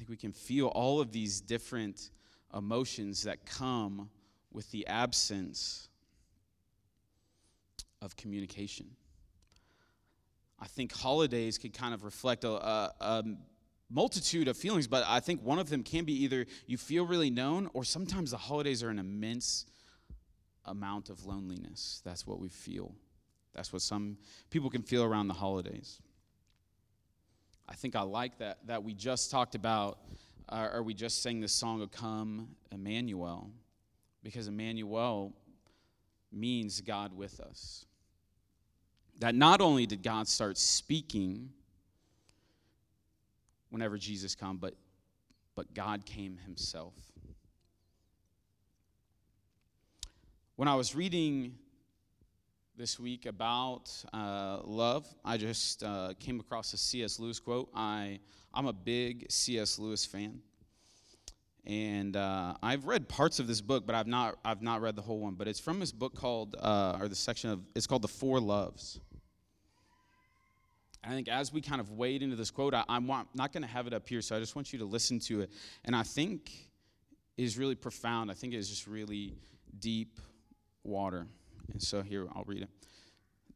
I think we can feel all of these different emotions that come with the absence of communication. I think holidays can kind of reflect a, a, a, multitude of feelings, but I think one of them can be either you feel really known, or sometimes the holidays are an immense amount of loneliness. That's what we feel. That's what some people can feel around the holidays. I think I like that that we just talked about, uh, or we just sang the song of "Come, Emmanuel," because Emmanuel means God with us. That not only did God start speaking whenever Jesus come, but but God came Himself. When I was reading this week about uh, love. I just uh, came across a C.S. Lewis quote. I, I'm a big C.S. Lewis fan. And uh, I've read parts of this book, but I've not, I've not read the whole one. But it's from this book called, uh, or the section of, it's called The Four Loves. And I think as we kind of wade into this quote, I, am not going to have it up here, so I just want you to listen to it. And I think is really profound. I think it is just really deep water. And so here, I'll read it.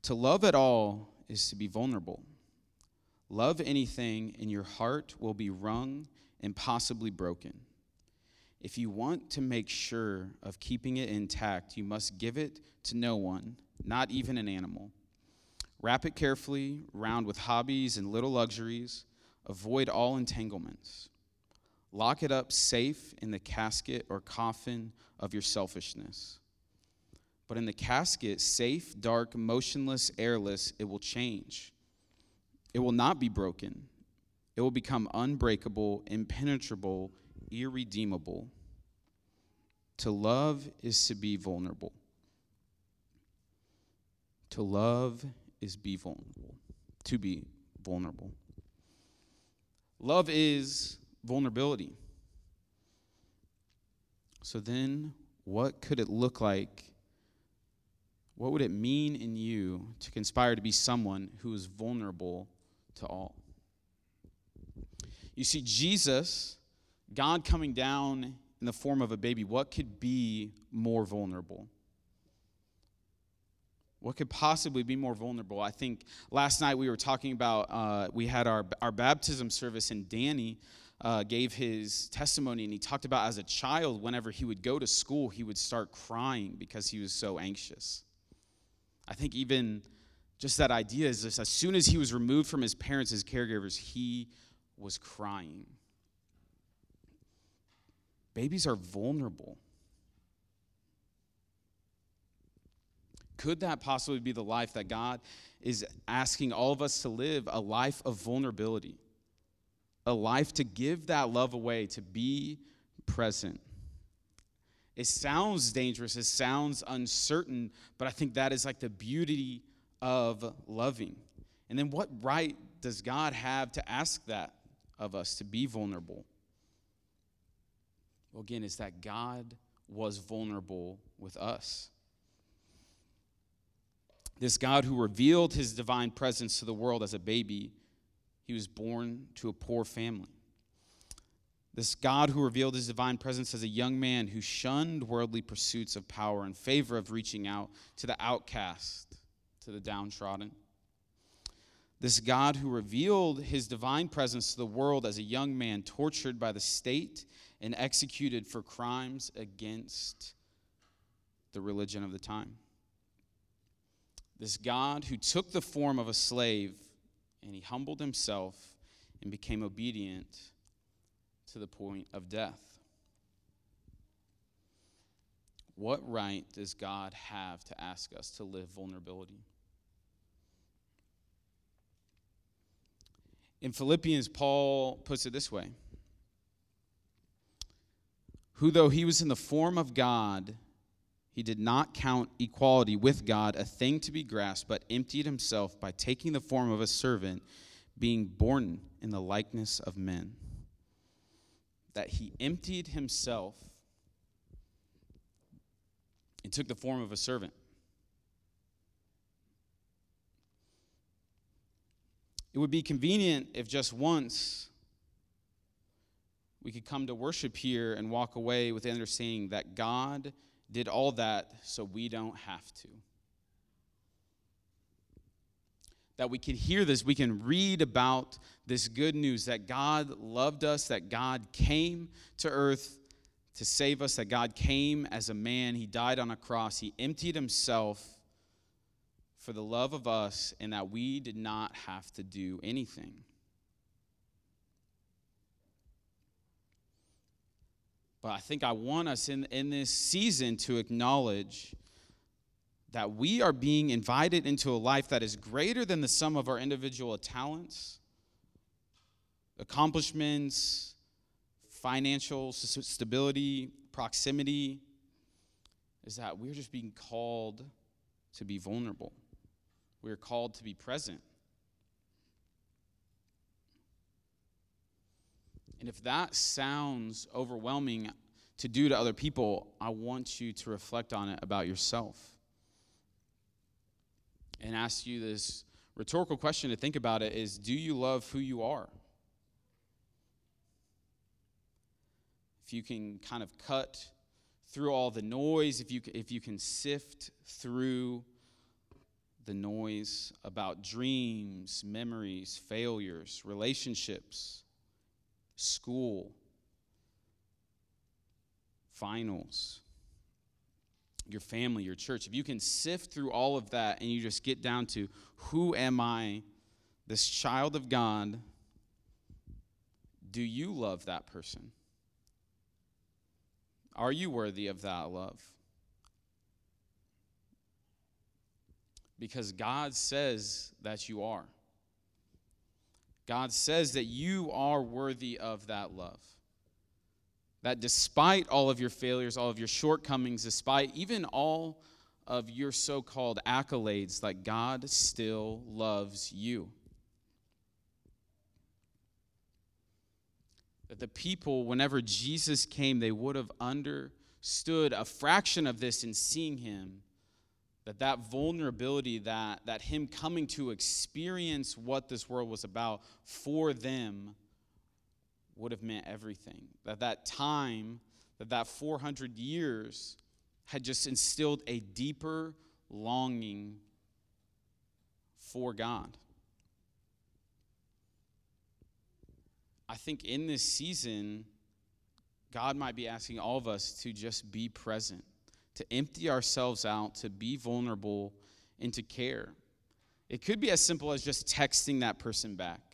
To love at all is to be vulnerable. Love anything, and your heart will be wrung and possibly broken. If you want to make sure of keeping it intact, you must give it to no one, not even an animal. Wrap it carefully, round with hobbies and little luxuries. Avoid all entanglements. Lock it up safe in the casket or coffin of your selfishness. But in the casket, safe, dark, motionless, airless, it will change. It will not be broken. It will become unbreakable, impenetrable, irredeemable. To love is to be vulnerable. To love is be vulnerable. To be vulnerable. Love is vulnerability. So then, what could it look like what would it mean in you to conspire to be someone who is vulnerable to all? You see, Jesus, God coming down in the form of a baby, what could be more vulnerable? What could possibly be more vulnerable? I think last night we were talking about, uh, we had our, our baptism service, and Danny uh, gave his testimony, and he talked about as a child, whenever he would go to school, he would start crying because he was so anxious. I think even just that idea is as soon as he was removed from his parents, his caregivers, he was crying. Babies are vulnerable. Could that possibly be the life that God is asking all of us to live? A life of vulnerability, a life to give that love away, to be present. It sounds dangerous, it sounds uncertain, but I think that is like the beauty of loving. And then what right does God have to ask that of us, to be vulnerable? Well, again, it's that God was vulnerable with us. This God who revealed his divine presence to the world as a baby, he was born to a poor family. This God who revealed his divine presence as a young man who shunned worldly pursuits of power in favor of reaching out to the outcast, to the downtrodden. This God who revealed his divine presence to the world as a young man tortured by the state and executed for crimes against the religion of the time. This God who took the form of a slave and he humbled himself and became obedient to the point of death. What right does God have to ask us to live vulnerability? In Philippians, Paul puts it this way Who, though he was in the form of God, he did not count equality with God a thing to be grasped, but emptied himself by taking the form of a servant, being born in the likeness of men. That he emptied himself and took the form of a servant. It would be convenient if just once we could come to worship here and walk away with the understanding that God did all that so we don't have to. That we can hear this, we can read about this good news that God loved us, that God came to earth to save us, that God came as a man. He died on a cross, He emptied Himself for the love of us, and that we did not have to do anything. But I think I want us in, in this season to acknowledge that we are being invited into a life that is greater than the sum of our individual talents, accomplishments, financial stability, proximity, is that we're just being called to be vulnerable. We're called to be present. And if that sounds overwhelming to do to other people, I want you to reflect on it about yourself and ask you this rhetorical question to think about it is do you love who you are? If you can kind of cut through all the noise, if you, if you can sift through the noise about dreams, memories, failures, relationships, school, finals, your family, your church, if you can sift through all of that and you just get down to who am I, this child of God, do you love that person? Are you worthy of that love? Because God says that you are. God says that you are worthy of that love. That despite all of your failures, all of your shortcomings, despite even all of your so called accolades, that God still loves you. That the people, whenever Jesus came, they would have understood a fraction of this in seeing him that that vulnerability that that him coming to experience what this world was about for them would have meant everything that that time that that 400 years had just instilled a deeper longing for God I think in this season God might be asking all of us to just be present to empty ourselves out, to be vulnerable, and to care. It could be as simple as just texting that person back.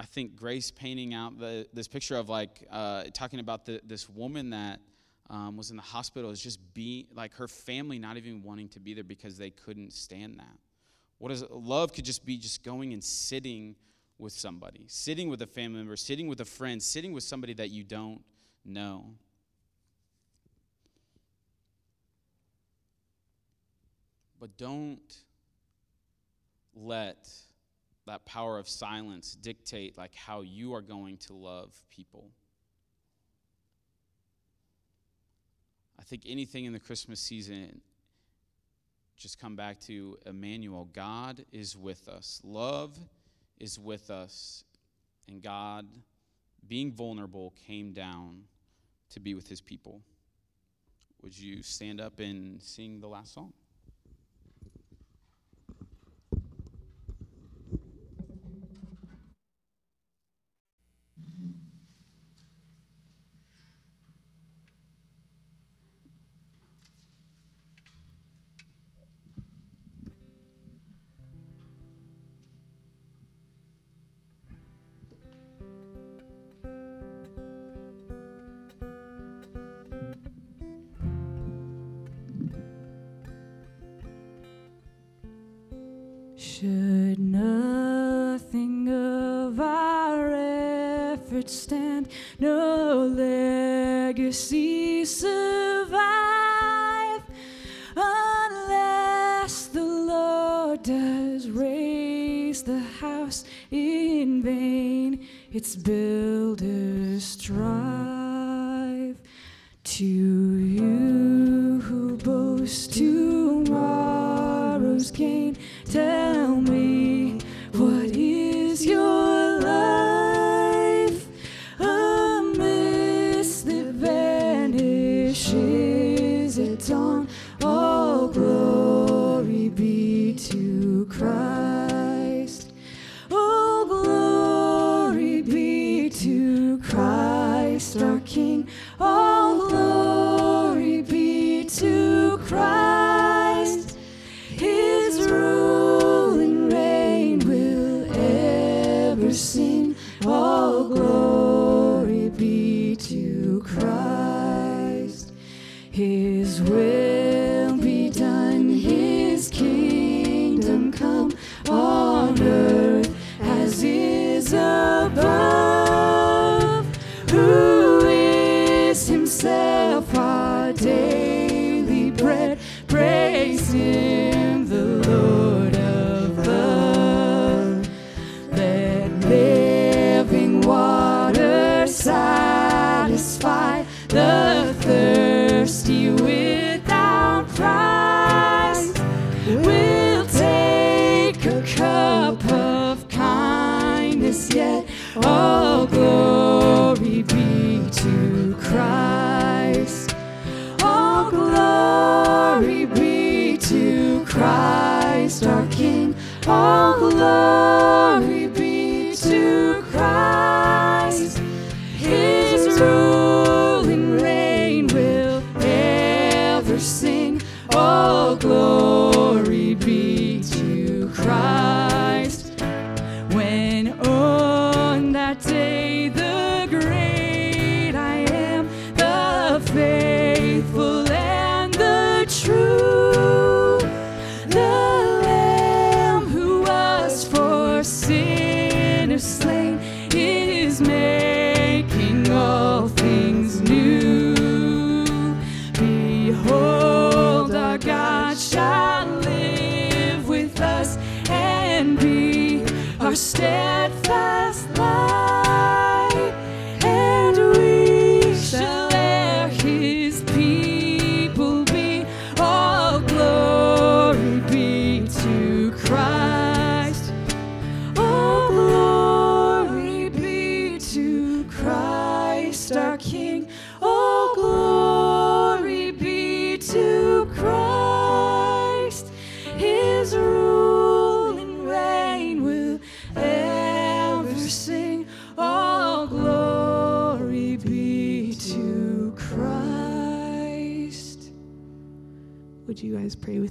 I think Grace painting out the, this picture of like uh, talking about the, this woman that um, was in the hospital is just being like her family not even wanting to be there because they couldn't stand that. What is love could just be just going and sitting with somebody, sitting with a family member, sitting with a friend, sitting with somebody that you don't know. But don't let that power of silence dictate like how you are going to love people. I think anything in the Christmas season just come back to Emmanuel. God is with us. Love is with us. And God, being vulnerable, came down to be with his people. Would you stand up and sing the last song? Should nothing of our efforts stand, no legacy survive, unless the Lord does raise the house in vain, its builders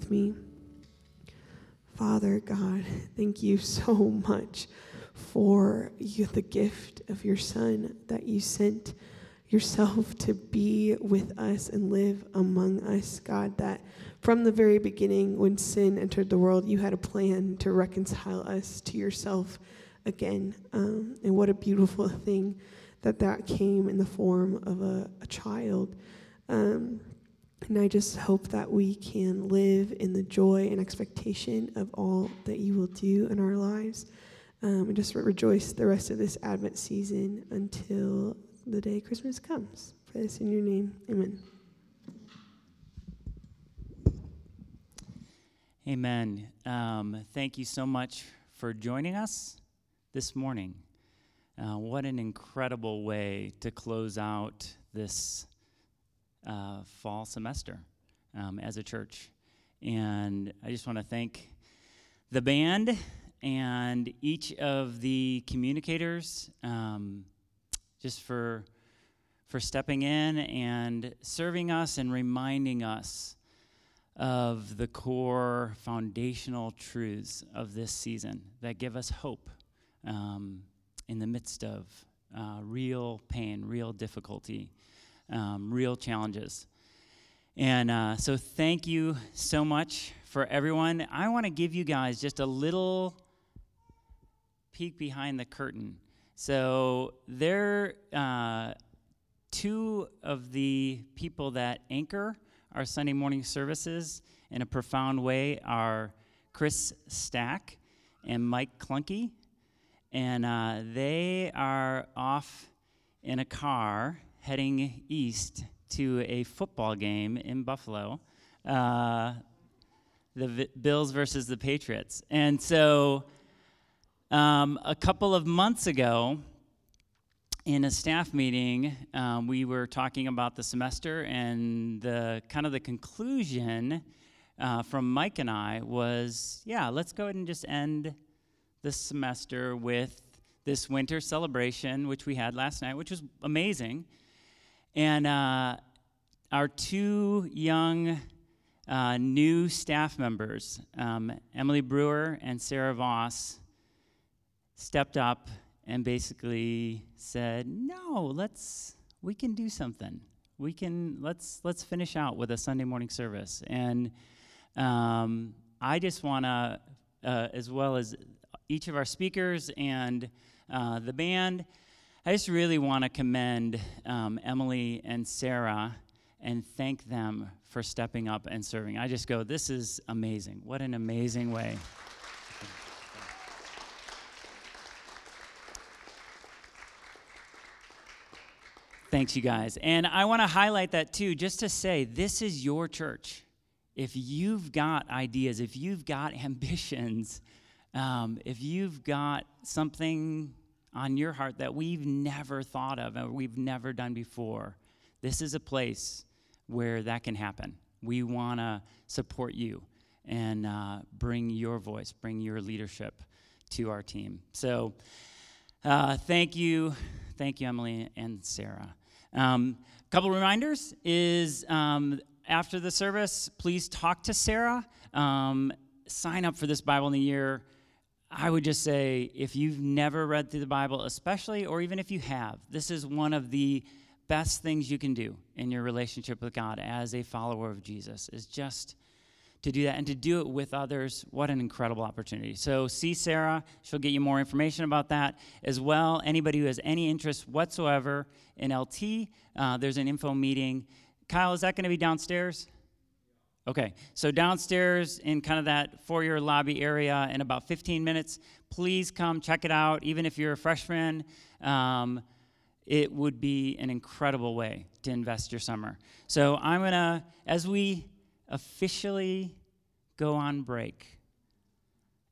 me? Father God, thank you so much for you, the gift of your Son that you sent yourself to be with us and live among us, God. That from the very beginning, when sin entered the world, you had a plan to reconcile us to yourself again. Um, and what a beautiful thing that that came in the form of a, a child. Um, and I just hope that we can live in the joy and expectation of all that you will do in our lives. Um, and just re- rejoice the rest of this Advent season until the day Christmas comes. Pray this in your name. Amen. Amen. Um, thank you so much for joining us this morning. Uh, what an incredible way to close out this uh, fall semester um, as a church. And I just want to thank the band and each of the communicators um, just for, for stepping in and serving us and reminding us of the core foundational truths of this season that give us hope um, in the midst of uh, real pain, real difficulty, um, real challenges. And uh, so, thank you so much for everyone. I want to give you guys just a little peek behind the curtain. So, there, uh, two of the people that anchor our Sunday morning services in a profound way are Chris Stack and Mike Clunky. and uh, they are off in a car heading east to a football game in Buffalo. Uh, the v- Bills versus the Patriots. And so um, a couple of months ago, in a staff meeting, um, we were talking about the semester, and the kind of the conclusion uh, from Mike and I was, yeah, let's go ahead and just end this semester with this winter celebration, which we had last night, which was amazing. And uh, our two young uh, new staff members, um, Emily Brewer and Sarah Voss, stepped up and basically said, "No, let's we can do something. We can let's let's finish out with a Sunday morning service." And um, I just want to, uh, as well as each of our speakers and uh, the band, I just really want to commend um, Emily and Sarah and thank them for stepping up and serving. I just go, this is amazing. What an amazing way. Thanks, you guys. And I want to highlight that too, just to say this is your church. If you've got ideas, if you've got ambitions, um, if you've got something on your heart that we've never thought of or we've never done before, this is a place where that can happen. We want to support you and uh, bring your voice, bring your leadership to our team. So, uh, thank you, thank you, Emily and Sarah. A um, couple reminders is um, after the service, please talk to Sarah. Um, sign up for this Bible in the Year. I would just say if you've never read through the Bible, especially, or even if you have, this is one of the best things you can do in your relationship with God as a follower of Jesus, is just to do that and to do it with others. What an incredible opportunity. So, see Sarah. She'll get you more information about that as well. Anybody who has any interest whatsoever in LT, uh, there's an info meeting. Kyle, is that going to be downstairs? Okay, so downstairs in kind of that foyer lobby area in about 15 minutes, please come check it out. Even if you're a freshman, um, it would be an incredible way to invest your summer. So I'm gonna, as we officially go on break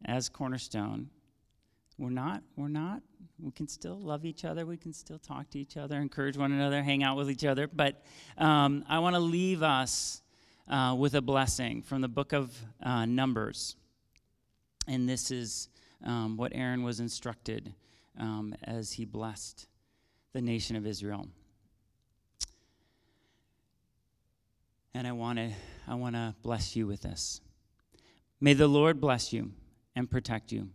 as Cornerstone, we're not, we're not, we can still love each other, we can still talk to each other, encourage one another, hang out with each other, but um, I wanna leave us uh, with a blessing from the book of uh, Numbers. And this is um, what Aaron was instructed um, as he blessed the nation of Israel. And I want to I want to bless you with this. May the Lord bless you and protect you.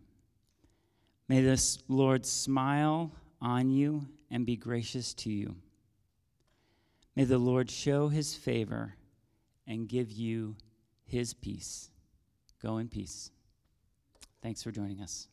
May the Lord smile on you and be gracious to you. May the Lord show his favor and give you his peace. Go in peace. Thanks for joining us.